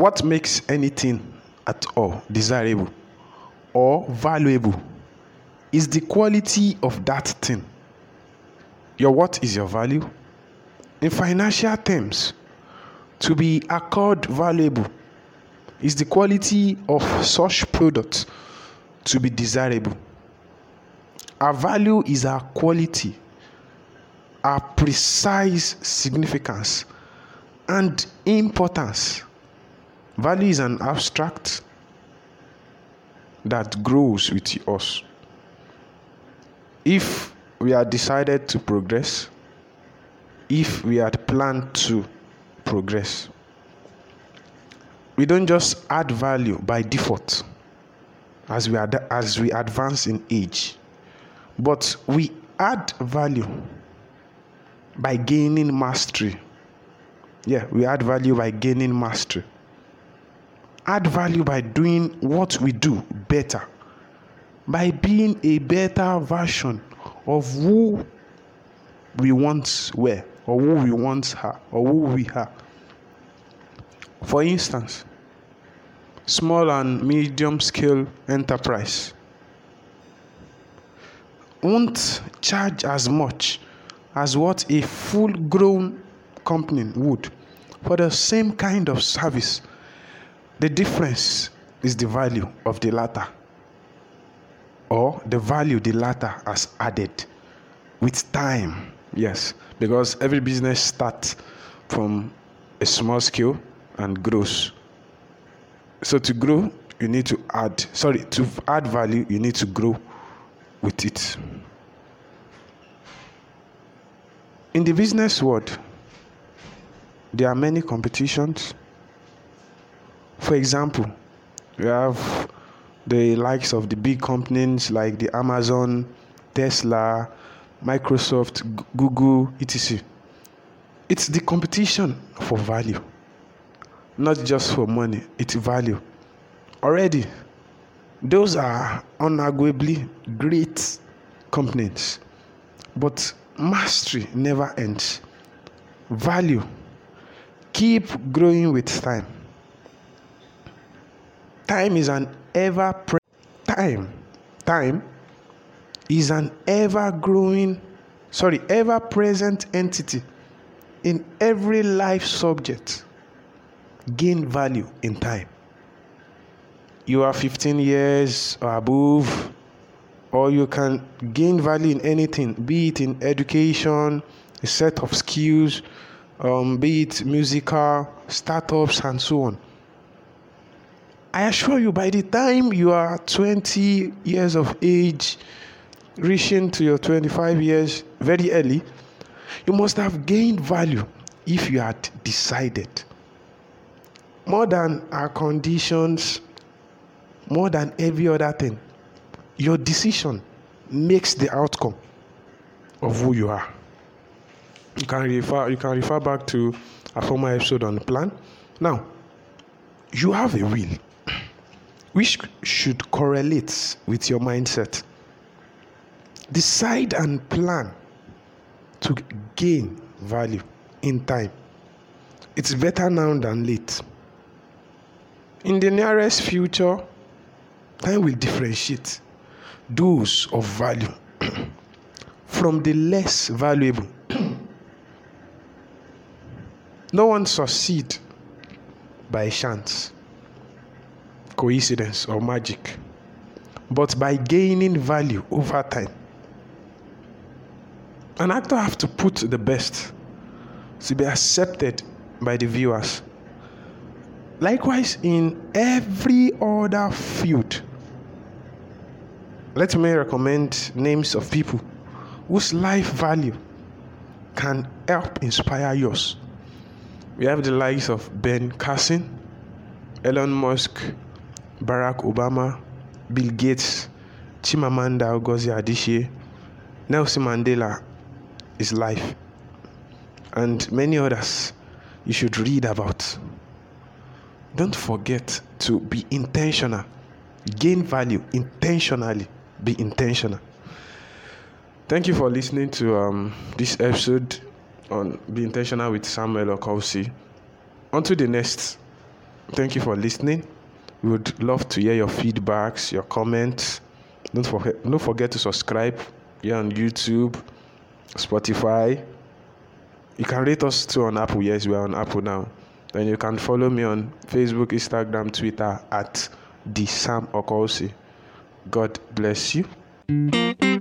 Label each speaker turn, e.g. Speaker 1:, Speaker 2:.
Speaker 1: What makes anything at all desirable or valuable is the quality of that thing. Your what is your value? In financial terms, to be accord valuable is the quality of such product to be desirable. Our value is our quality, our precise significance, and importance. Value is an abstract that grows with us. If we are decided to progress, if we had planned to progress, we don't just add value by default as we, ad- as we advance in age, but we add value by gaining mastery. Yeah, we add value by gaining mastery. Add value by doing what we do better, by being a better version of who we once were, or who we once are, or who we are. For instance, small and medium scale enterprise won't charge as much as what a full grown company would for the same kind of service. The difference is the value of the latter, or the value the latter has added with time. Yes, because every business starts from a small scale and grows. So to grow, you need to add, sorry, to add value, you need to grow with it. In the business world, there are many competitions. For example, we have the likes of the big companies like the Amazon, Tesla, Microsoft, Google, etc. It's the competition for value, not just for money, it's value. Already, those are unarguably great companies, but mastery never ends. Value keep growing with time. Time is an ever pre- time time is an ever growing sorry ever present entity in every life subject. Gain value in time. You are 15 years or above or you can gain value in anything be it in education a set of skills um, be it musical startups and so on i assure you by the time you are 20 years of age reaching to your 25 years very early you must have gained value if you had decided. More than our conditions more than every other thing your decision makes the outcome of who you are. You can refer you can refer back to a former episode on the plan. Now you have a will which should correlate with your mindset. Decide and plan to gain value in time. It's better now than late. In the nearest future time will differentiate those of value from the less valuable. No one succeed by chance coincidence or magic but by gaining value over time. An actor have to put the best to be accepted by the viewers. Likewise in every other field let me recommend names of people whose life value can help inspire yours. We have the likes of ben carson elon musk barack obama bill gates chimamanda ngozi adichie nelson mandela his life. And many others you should read about. Don't forget to be intentional. Gain value intentionally. Be intentional. Thank you for listening to um, this episode on be intentional with samuel Okoosi until the next Thank you for listening. We would love to hear your feedbacks, your comments. Don't forget, don't forget to subscribe here on YouTube, Spotify. You can rate us too on Apple. Yes, we are on Apple now. Then you can follow me on Facebook, Instagram, Twitter at the Sam Okoosi. God bless you.